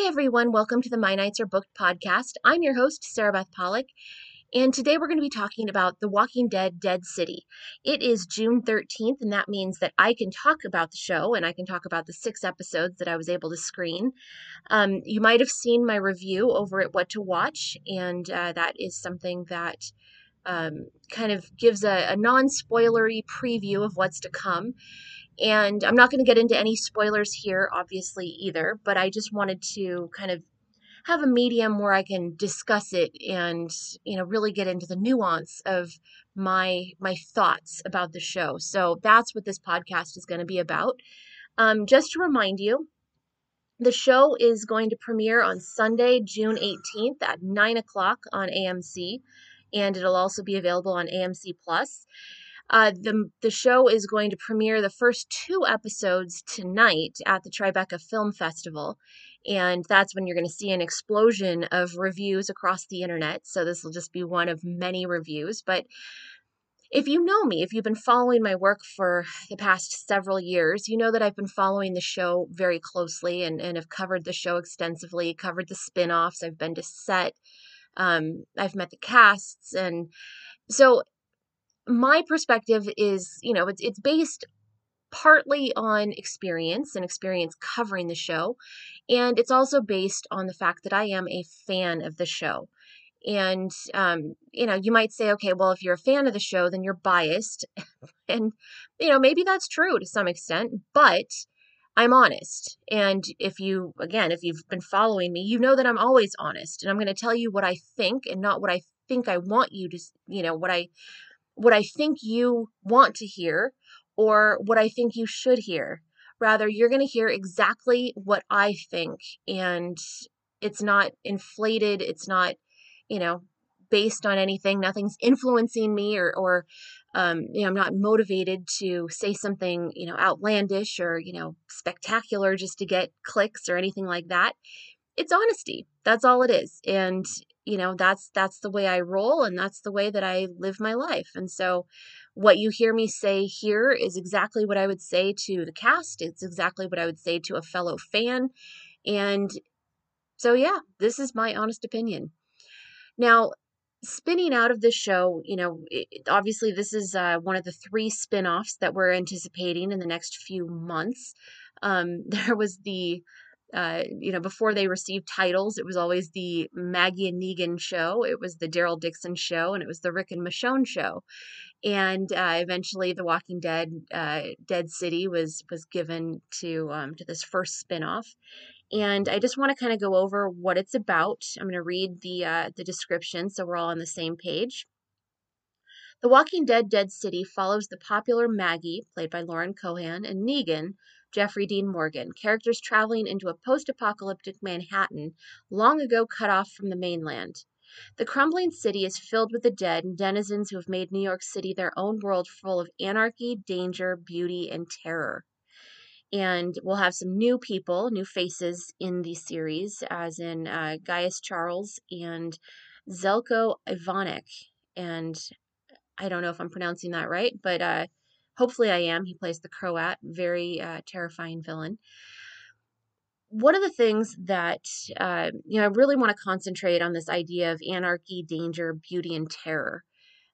Hey everyone, welcome to the My Nights Are Booked podcast. I'm your host, Sarabeth Pollock, and today we're going to be talking about The Walking Dead Dead City. It is June 13th, and that means that I can talk about the show and I can talk about the six episodes that I was able to screen. Um, you might have seen my review over at What to Watch, and uh, that is something that um, kind of gives a, a non spoilery preview of what's to come. And I'm not going to get into any spoilers here, obviously, either, but I just wanted to kind of have a medium where I can discuss it and, you know, really get into the nuance of my my thoughts about the show. So that's what this podcast is going to be about. Um, just to remind you, the show is going to premiere on Sunday, June 18th at 9 o'clock on AMC, and it'll also be available on AMC Plus. Uh, the, the show is going to premiere the first two episodes tonight at the Tribeca Film Festival. And that's when you're going to see an explosion of reviews across the internet. So this will just be one of many reviews. But if you know me, if you've been following my work for the past several years, you know that I've been following the show very closely and, and have covered the show extensively, covered the spin offs. I've been to set, um, I've met the casts. And so my perspective is, you know, it's it's based partly on experience and experience covering the show, and it's also based on the fact that I am a fan of the show. And um, you know, you might say, okay, well, if you're a fan of the show, then you're biased, and you know, maybe that's true to some extent, but I'm honest. And if you, again, if you've been following me, you know that I'm always honest, and I'm going to tell you what I think and not what I think I want you to, you know, what I what I think you want to hear or what I think you should hear. Rather, you're going to hear exactly what I think. And it's not inflated. It's not, you know, based on anything. Nothing's influencing me or, or, um, you know, I'm not motivated to say something, you know, outlandish or, you know, spectacular just to get clicks or anything like that. It's honesty. That's all it is. And you know that's that's the way i roll and that's the way that i live my life and so what you hear me say here is exactly what i would say to the cast it's exactly what i would say to a fellow fan and so yeah this is my honest opinion. Now spinning out of this show you know it, obviously this is uh, one of the three spin-offs that we're anticipating in the next few months. Um, there was the uh, you know, before they received titles, it was always the Maggie and Negan show, it was the Daryl Dixon show, and it was the Rick and Michonne show. And uh, eventually, The Walking Dead, uh, Dead City was was given to um, to this first spinoff. And I just want to kind of go over what it's about. I'm going to read the uh, the description so we're all on the same page. The Walking Dead Dead City follows the popular Maggie, played by Lauren Cohan, and Negan, Jeffrey Dean Morgan, characters traveling into a post apocalyptic Manhattan long ago cut off from the mainland. The crumbling city is filled with the dead and denizens who have made New York City their own world full of anarchy, danger, beauty, and terror. And we'll have some new people, new faces in the series, as in uh, Gaius Charles and Željko Ivanek. And I don't know if I'm pronouncing that right, but uh, Hopefully, I am. He plays the Croat, very uh, terrifying villain. One of the things that uh, you know, I really want to concentrate on this idea of anarchy, danger, beauty, and terror.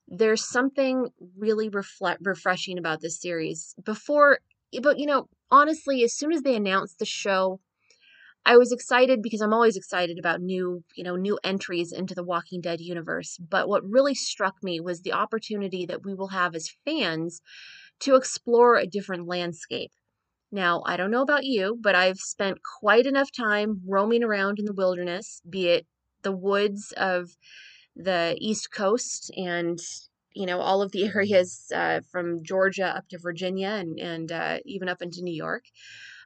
There's something really reflect refreshing about this series. Before, but you know, honestly, as soon as they announced the show, I was excited because I'm always excited about new, you know, new entries into the Walking Dead universe. But what really struck me was the opportunity that we will have as fans to explore a different landscape. Now, I don't know about you, but I've spent quite enough time roaming around in the wilderness, be it the woods of the East Coast and you know all of the areas uh, from Georgia up to Virginia and and uh, even up into New York.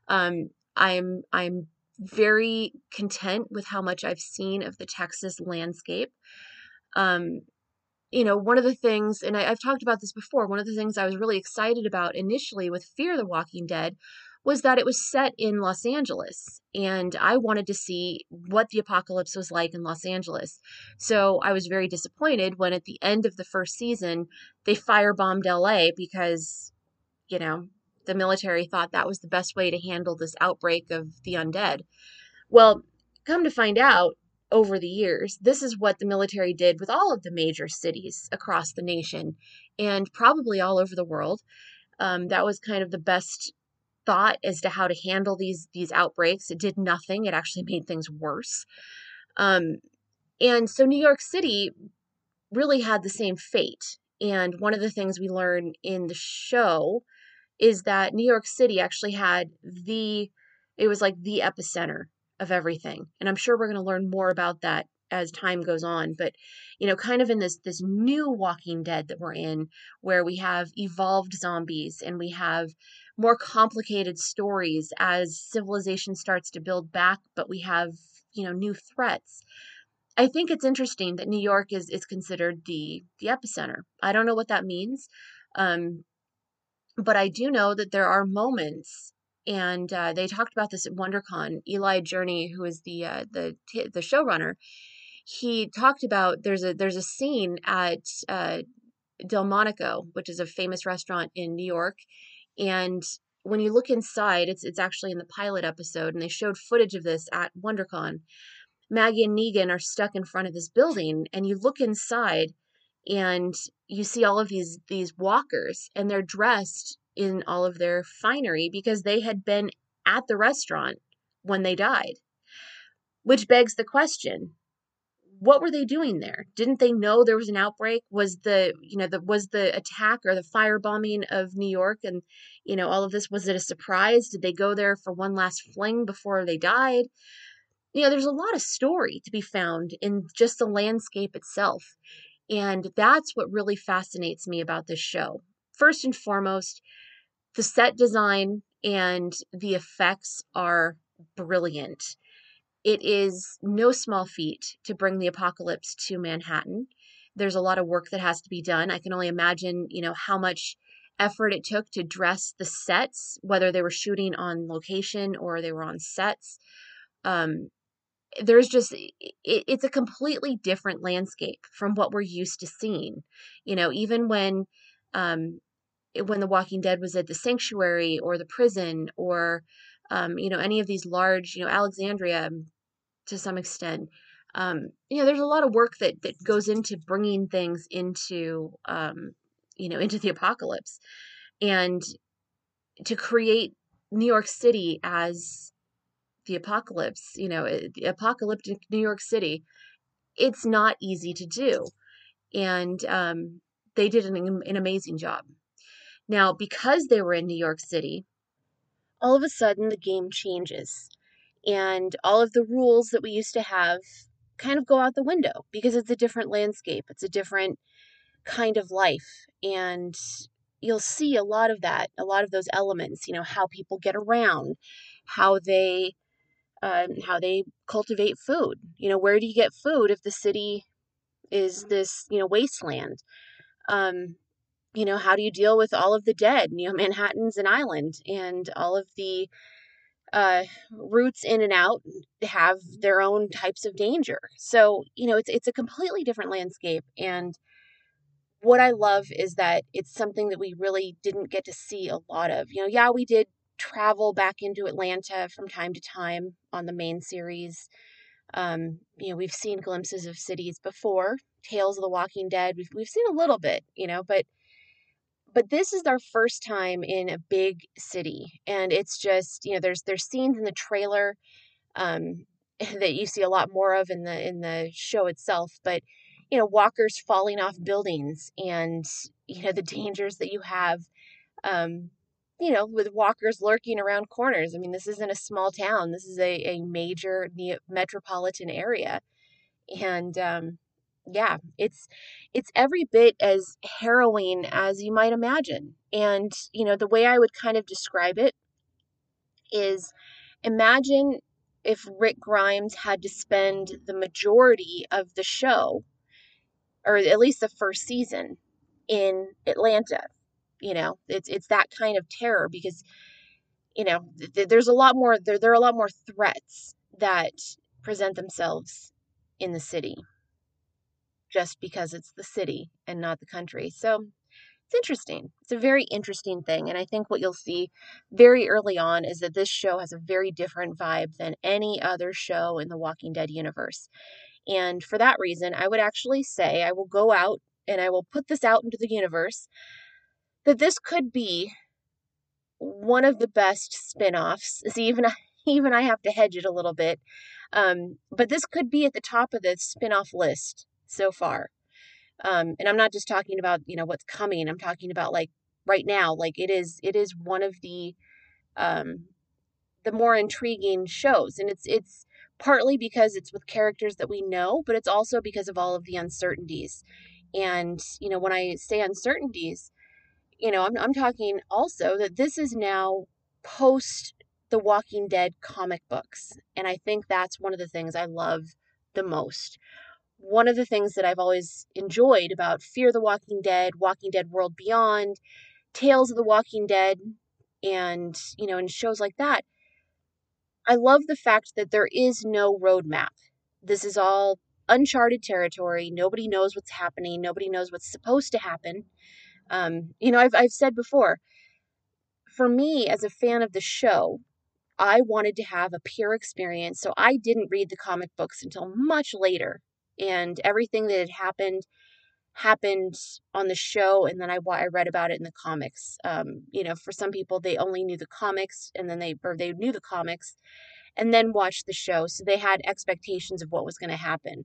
Um, I'm I'm very content with how much I've seen of the Texas landscape. Um, you know, one of the things, and I, have talked about this before, one of the things I was really excited about initially with Fear the Walking Dead was that it was set in Los Angeles. And I wanted to see what the apocalypse was like in Los Angeles. So I was very disappointed when at the end of the first season, they firebombed LA because, you know, the military thought that was the best way to handle this outbreak of the undead. Well, come to find out over the years, this is what the military did with all of the major cities across the nation and probably all over the world. Um, that was kind of the best thought as to how to handle these these outbreaks. It did nothing. It actually made things worse. Um, and so New York City really had the same fate. And one of the things we learn in the show is that New York City actually had the it was like the epicenter of everything. And I'm sure we're going to learn more about that as time goes on but you know kind of in this this new walking dead that we're in where we have evolved zombies and we have more complicated stories as civilization starts to build back but we have you know new threats i think it's interesting that new york is is considered the the epicenter i don't know what that means um but i do know that there are moments and uh, they talked about this at WonderCon. Eli Jorne, who is the uh, the the showrunner, he talked about there's a there's a scene at uh, Delmonico, which is a famous restaurant in New York, and when you look inside, it's it's actually in the pilot episode, and they showed footage of this at WonderCon. Maggie and Negan are stuck in front of this building, and you look inside, and you see all of these these walkers, and they're dressed in all of their finery because they had been at the restaurant when they died. Which begs the question what were they doing there? Didn't they know there was an outbreak? Was the you know the was the attack or the firebombing of New York and you know all of this was it a surprise? Did they go there for one last fling before they died? You know, there's a lot of story to be found in just the landscape itself. And that's what really fascinates me about this show. First and foremost, the set design and the effects are brilliant. It is no small feat to bring the apocalypse to Manhattan. There's a lot of work that has to be done. I can only imagine, you know, how much effort it took to dress the sets, whether they were shooting on location or they were on sets. Um, there's just it, it's a completely different landscape from what we're used to seeing. You know, even when um, when The Walking Dead was at the sanctuary or the prison or um, you know, any of these large, you know, Alexandria to some extent. Um, you know, there's a lot of work that that goes into bringing things into, um, you know, into the apocalypse, and to create New York City as the apocalypse. You know, eh, the apocalyptic New York City. It's not easy to do, and um, they did an, an amazing job. Now, because they were in New York City, all of a sudden the game changes and all of the rules that we used to have kind of go out the window because it's a different landscape it's a different kind of life and you'll see a lot of that a lot of those elements you know how people get around how they um, how they cultivate food you know where do you get food if the city is this you know wasteland? Um, you know, how do you deal with all of the dead? You know, Manhattan's an island and all of the uh, routes in and out have their own types of danger. So, you know, it's it's a completely different landscape and what I love is that it's something that we really didn't get to see a lot of. You know, yeah, we did travel back into Atlanta from time to time on the main series. Um, you know, we've seen glimpses of cities before, Tales of the Walking Dead. We've we've seen a little bit, you know, but but this is our first time in a big city and it's just you know there's there's scenes in the trailer um, that you see a lot more of in the in the show itself but you know walkers falling off buildings and you know the dangers that you have um, you know with walkers lurking around corners. I mean this isn't a small town. This is a, a major metropolitan area and um, yeah, it's it's every bit as harrowing as you might imagine. And, you know, the way I would kind of describe it is imagine if Rick Grimes had to spend the majority of the show or at least the first season in Atlanta. You know, it's it's that kind of terror because you know, th- there's a lot more there there are a lot more threats that present themselves in the city just because it's the city and not the country. So it's interesting. It's a very interesting thing. And I think what you'll see very early on is that this show has a very different vibe than any other show in the Walking Dead universe. And for that reason, I would actually say I will go out and I will put this out into the universe that this could be one of the best spin-offs. See, even even I have to hedge it a little bit. Um, but this could be at the top of the spin-off list so far. Um, and I'm not just talking about, you know, what's coming. I'm talking about like right now, like it is it is one of the um the more intriguing shows. And it's it's partly because it's with characters that we know, but it's also because of all of the uncertainties. And, you know, when I say uncertainties, you know, I'm, I'm talking also that this is now post the Walking Dead comic books. And I think that's one of the things I love the most. One of the things that I've always enjoyed about Fear the Walking Dead, Walking Dead World Beyond, Tales of the Walking Dead, and, you know, and shows like that, I love the fact that there is no roadmap. This is all uncharted territory. Nobody knows what's happening. Nobody knows what's supposed to happen. Um, you know, I've, I've said before, for me as a fan of the show, I wanted to have a pure experience. So I didn't read the comic books until much later. And everything that had happened happened on the show and then I, I read about it in the comics um, you know for some people they only knew the comics and then they or they knew the comics and then watched the show so they had expectations of what was going to happen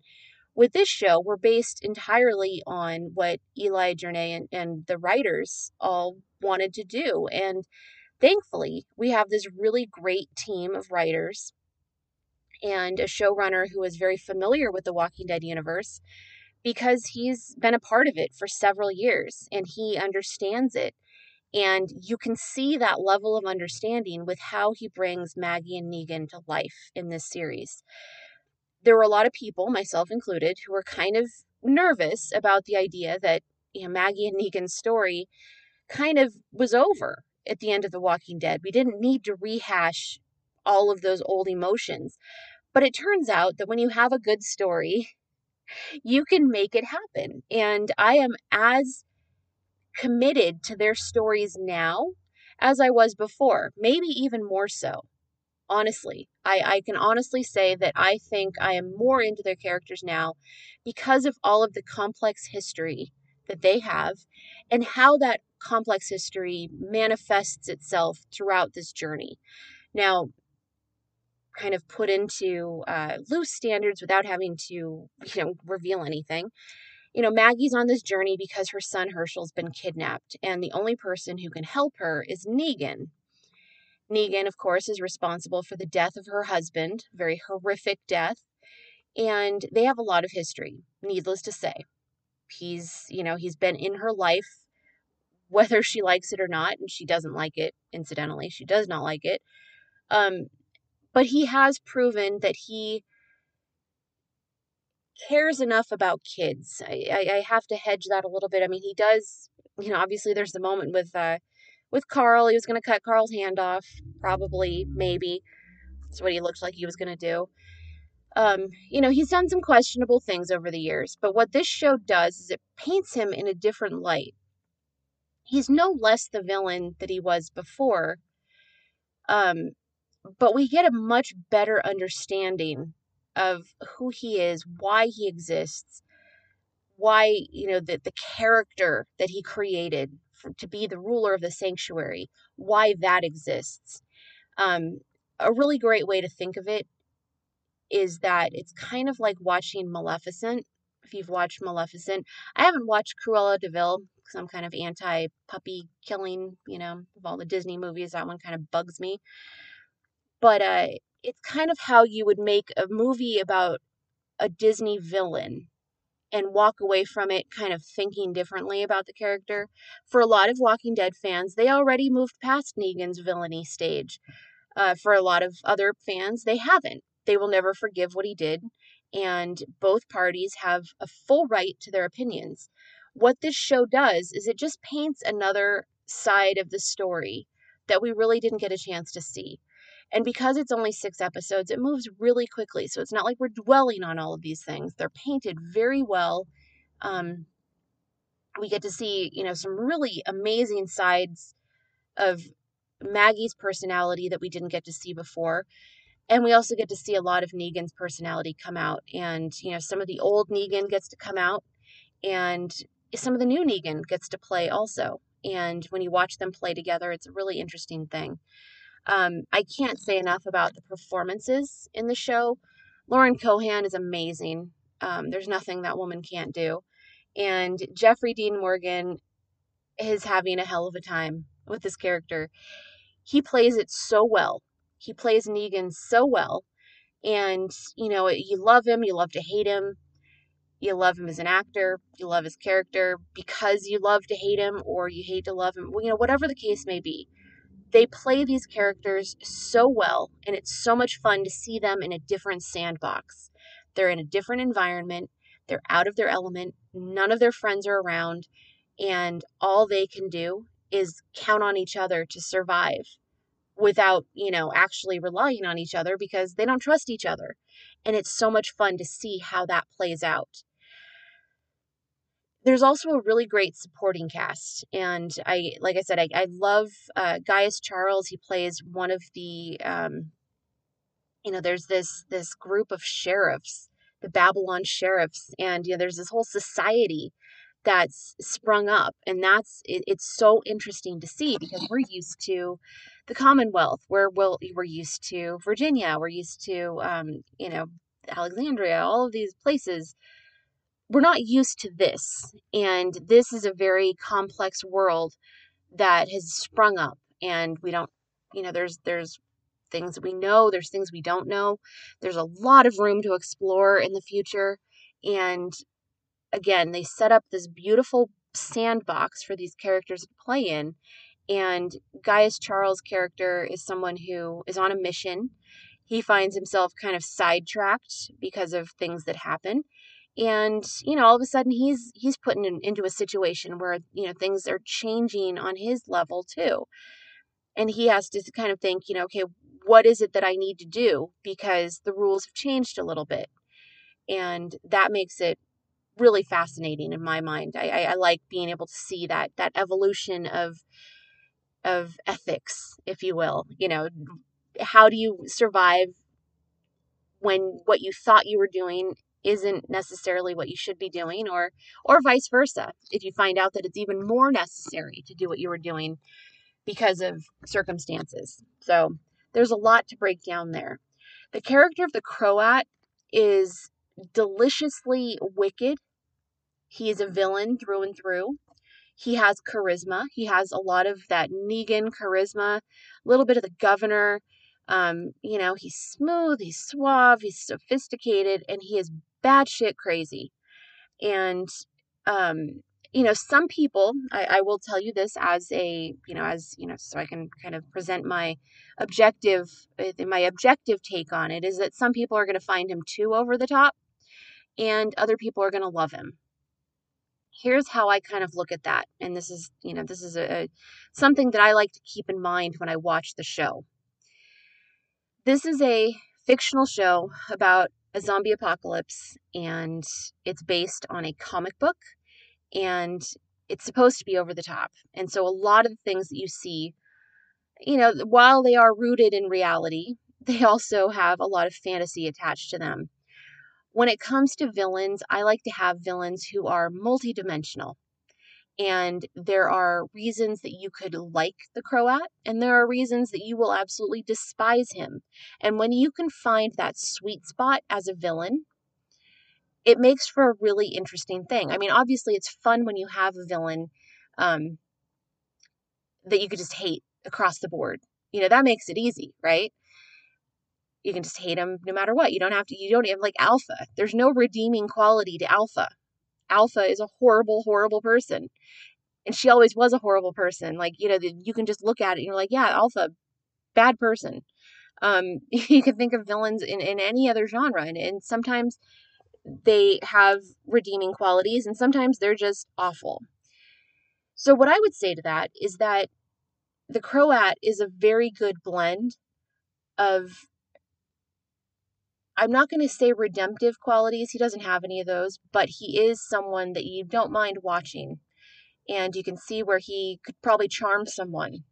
with this show, we're based entirely on what Eli Jorne and, and the writers all wanted to do. And thankfully, we have this really great team of writers and a showrunner who is very familiar with the Walking Dead universe because he's been a part of it for several years and he understands it. And you can see that level of understanding with how he brings Maggie and Negan to life in this series there were a lot of people, myself included, who were kind of nervous about the idea that you know Maggie and Negan's story kind of was over at the end of The Walking Dead. We didn't need to rehash all of those old emotions. But it turns out that when you have a good story, you can make it happen. And I am as committed to their stories now as I was before, maybe even more so honestly. I, I can honestly say that I think I am more into their characters now because of all of the complex history that they have and how that complex history manifests itself throughout this journey. Now, kind of put into uh, loose standards without having to, you know, reveal anything. You know, Maggie's on this journey because her son Hershel's been kidnapped, and the only person who can help her is Negan, Negan, of course, is responsible for the death of her husband, very horrific death, and they have a lot of history, needless to say. He's, you know, he's been in her life whether she likes it or not, and she doesn't like it, incidentally. She does not like it. Um, but he has proven that he cares enough about kids. I, I, I have to hedge that a little bit. I mean, he does, you know, obviously there's the moment with uh, with Carl. He was going to cut Carl's hand off, probably, maybe. That's what he looked like he was going to do. Um, you know, he's done some questionable things over the years, but what this show does is it paints him in a different light. He's no less the villain that he was before, um, but we get a much better understanding of who he is, why he exists, why, you know, the, the character that he created for, to be the ruler of the sanctuary, why that exists. Um, a really great way to think of it is that it's kind of like watching Maleficent. If you've watched Maleficent, I haven't watched Cruella de Vil because I'm kind of anti puppy killing, you know, of all the Disney movies. That one kind of bugs me. But uh, it's kind of how you would make a movie about a Disney villain and walk away from it kind of thinking differently about the character. For a lot of Walking Dead fans, they already moved past Negan's villainy stage. Uh, for a lot of other fans, they haven't. They will never forgive what he did, and both parties have a full right to their opinions. What this show does is it just paints another side of the story that we really didn't get a chance to see. And because it's only six episodes, it moves really quickly. So it's not like we're dwelling on all of these things. They're painted very well. Um, we get to see, you know, some really amazing sides of Maggie's personality that we didn't get to see before. And we also get to see a lot of Negan's personality come out. And, you know, some of the old Negan gets to come out, and some of the new Negan gets to play also. And when you watch them play together, it's a really interesting thing. Um, I can't say enough about the performances in the show. Lauren Cohan is amazing. Um, there's nothing that woman can't do. And Jeffrey Dean Morgan is having a hell of a time with this character. He plays it so well. He plays Negan so well. And, you know, you love him, you love to hate him. You love him as an actor, you love his character because you love to hate him or you hate to love him, you know, whatever the case may be. They play these characters so well, and it's so much fun to see them in a different sandbox. They're in a different environment, they're out of their element, none of their friends are around, and all they can do is count on each other to survive without, you know, actually relying on each other because they don't trust each other. And it's so much fun to see how that plays out. There's also a really great supporting cast. And I, like I said, I, I love uh, Gaius Charles. He plays one of the, um, you know, there's this, this group of sheriffs, the Babylon sheriffs. And, you know, there's this whole society that's sprung up and that's it, it's so interesting to see because we're used to the commonwealth where we'll, we're used to virginia we're used to um, you know alexandria all of these places we're not used to this and this is a very complex world that has sprung up and we don't you know there's there's things we know there's things we don't know there's a lot of room to explore in the future and again, they set up this beautiful sandbox for these characters to play in. And Gaius Charles' character is someone who is on a mission. He finds himself kind of sidetracked because of things that happen. And, you know, all of a sudden he's he's put in, into a situation where, you know, things are changing on his level too. And he has to kind of think, you know, okay, what is it that I need to do? Because the rules have changed a little bit. And that makes it really fascinating in my mind. I, I, I like being able to see that that evolution of of ethics, if you will. You know, how do you survive when what you thought you were doing isn't necessarily what you should be doing or or vice versa if you find out that it's even more necessary to do what you were doing because of circumstances so there's a lot to break down there the character of the croat is deliciously wicked he is a villain through and through. He has charisma. He has a lot of that Negan charisma, a little bit of the governor. Um, you know, he's smooth, he's suave, he's sophisticated, and he is batshit crazy. And um, you know, some people, I, I, will tell you this as a, you know, as you know, so I can kind of present my objective, uh, my objective take on it is that some people are going to find him too over the top, and other people are going to love him here's how I kind of look at that. And this is, you know, this is a, a, something that I like to keep in mind when I watch the show. This is a fictional show about a zombie apocalypse and it's based on a comic book and it's supposed to be over the top. And so a lot of the things that you see, you know, while they are rooted in reality, they also have a lot of fantasy attached to them. When it comes to villains, I like to have villains who are multidimensional. And there are reasons that you could like the Croat, and there are reasons that you will absolutely despise him. And when you can find that sweet spot as a villain, it makes for a really interesting thing. I mean, obviously, it's fun when you have a villain um, that you could just hate across the board. You know, that makes it easy, right? you can just hate him no matter what. You don't have to, you don't have like Alpha. There's no redeeming quality to Alpha. Alpha is a horrible, horrible person. And she always was a horrible person. Like, you know, you can just look at it and you're like, yeah, Alpha, bad person. Um, you can think of villains in, in any other genre. And, and sometimes they have redeeming qualities and sometimes they're just awful. So, what I would say to that is that the Croat is a very good blend of I'm not going to say redemptive qualities. He doesn't have any of those, but he is someone that you don't mind watching. and you can see where he could probably charm someone.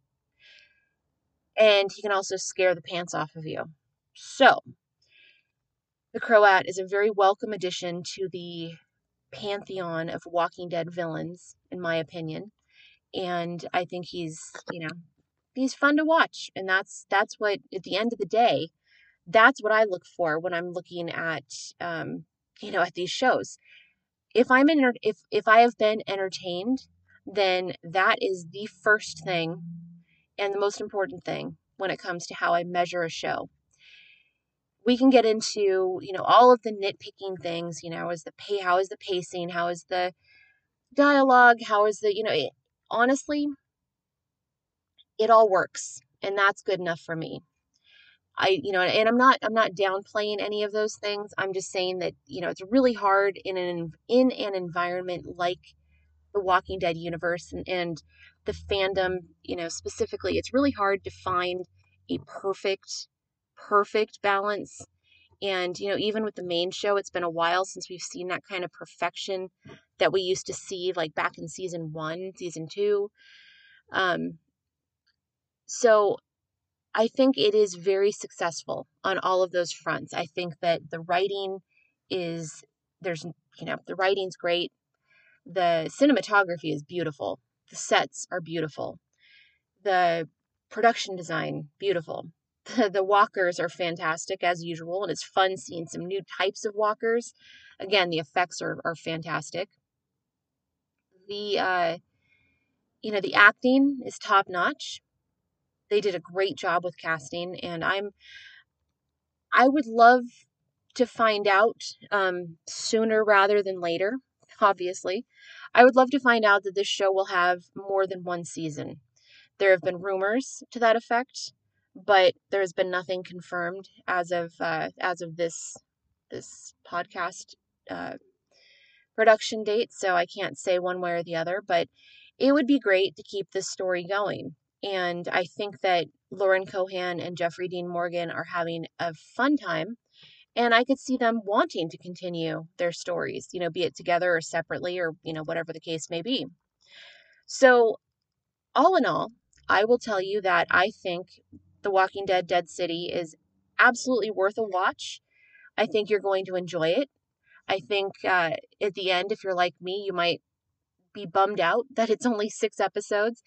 And he can also scare the pants off of you. So, the Croat is a very welcome addition to the pantheon of Walking Dead villains, in my opinion. And I think he's, you know, he's fun to watch. And that's that's what at the end of the day, that's what I look for when I'm looking at um, you know, at these shows. If I'm in if if I have been entertained, then that is the first thing and the most important thing when it comes to how I measure a show. We can get into, you know, all of the nitpicking things, you know, is the pay how is the pacing, how is the dialogue, how is the, you know, it, honestly, it all works and that's good enough for me. I, you know, and I'm not, I'm not downplaying any of those things. I'm just saying that, you know, it's really hard in an, in an environment like the Walking Dead universe and, and the fandom, you know, specifically, it's really hard to find a perfect, perfect balance. And, you know, even with the main show, it's been a while since we've seen that kind of perfection that we used to see like back in season one, season two. Um, so I think it is very successful on all of those fronts. I think that the writing is there's you know the writing's great. The cinematography is beautiful. The sets are beautiful. The production design beautiful. The, the walkers are fantastic as usual, and it's fun seeing some new types of walkers. Again, the effects are are fantastic. The uh, you know the acting is top notch they did a great job with casting and i'm i would love to find out um, sooner rather than later obviously. I would love to find out that this show will have more than one season. There have been rumors to that effect but there has been nothing confirmed as of uh, as of this this podcast uh, production date so i can't say one way or the other but it would be great to keep this story going and I think that Lauren Cohan and Jeffrey Dean Morgan are having a fun time. And I could see them wanting to continue their stories, you know, be it together or separately or, you know, whatever the case may be. So, all in all, I will tell you that I think The Walking Dead Dead City is absolutely worth a watch. I think you're going to enjoy it. I think uh, at the end, if you're like me, you might be bummed out that it's only six episodes.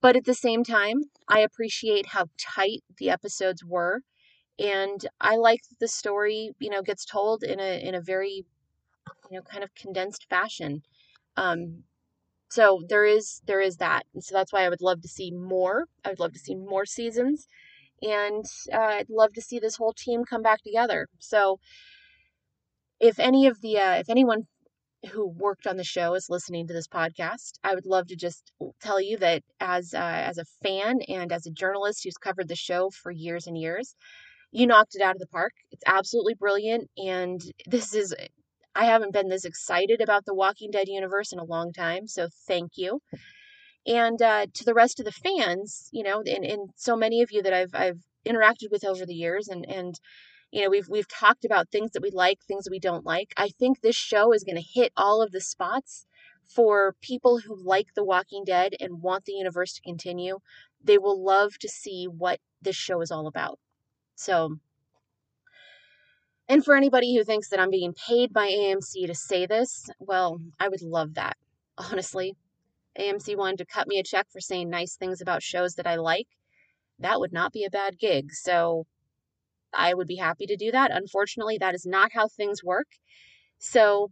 But at the same time, I appreciate how tight the episodes were. And I like that the story, you know, gets told in a in a very, you know, kind of condensed fashion. Um, so there is there is that. And so that's why I would love to see more. I would love to see more seasons. And uh, I'd love to see this whole team come back together. So if any of the uh, if anyone who worked on the show is listening to this podcast, I would love to just tell you that as uh, as a fan and as a journalist who's covered the show for years and years, you knocked it out of the park. It's absolutely brilliant, and this is I haven't been this excited about the Walking Dead universe in a long time. So thank you. And uh, to the rest of the fans, you know, and, and so many of you that I've I've interacted with over the years, and and you know we've we've talked about things that we like things that we don't like. I think this show is going to hit all of the spots for people who like the walking dead and want the universe to continue. They will love to see what this show is all about. So and for anybody who thinks that i'm being paid by amc to say this well i would love that honestly. Amc wanted to cut me a check for saying nice things about shows that i like. That would not be a bad gig. So I would be happy to do that. Unfortunately, that is not how things work. So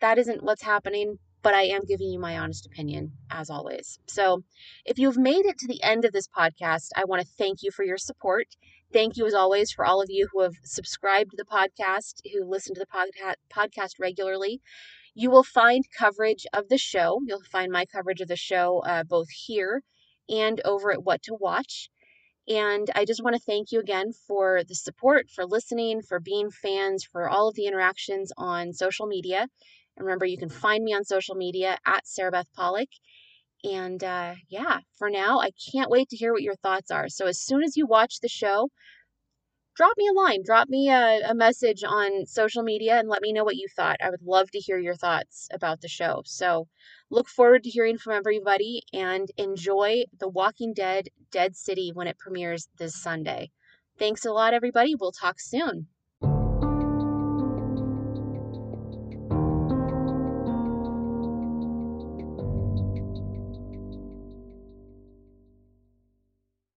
that isn't what's happening, but I am giving you my honest opinion as always. So if you've made it to the end of this podcast, I want to thank you for your support. Thank you, as always, for all of you who have subscribed to the podcast, who listen to the podca- podcast regularly. You will find coverage of the show. You'll find my coverage of the show uh, both here and over at What to Watch. And I just want to thank you again for the support, for listening, for being fans, for all of the interactions on social media. And remember, you can find me on social media at Sarabeth Pollock. And uh, yeah, for now, I can't wait to hear what your thoughts are. So as soon as you watch the show, drop me a line, drop me a, a message on social media and let me know what you thought. I would love to hear your thoughts about the show. So look forward to hearing from everybody and enjoy The Walking Dead Dead City when it premieres this Sunday. Thanks a lot, everybody. We'll talk soon.